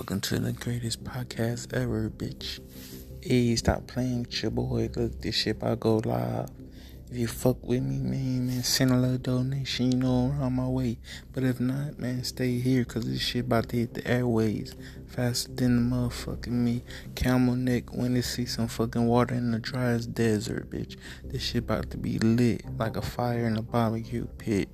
Welcome to the greatest podcast ever, bitch. Hey, stop playing with your boy. Look, this shit I go live. If you fuck with me, man, man, send a little donation, you know, on my way. But if not, man, stay here, cause this shit about to hit the airways faster than the motherfucking me. Camel neck when they see some fucking water in the driest desert, bitch. This shit about to be lit like a fire in a barbecue pit.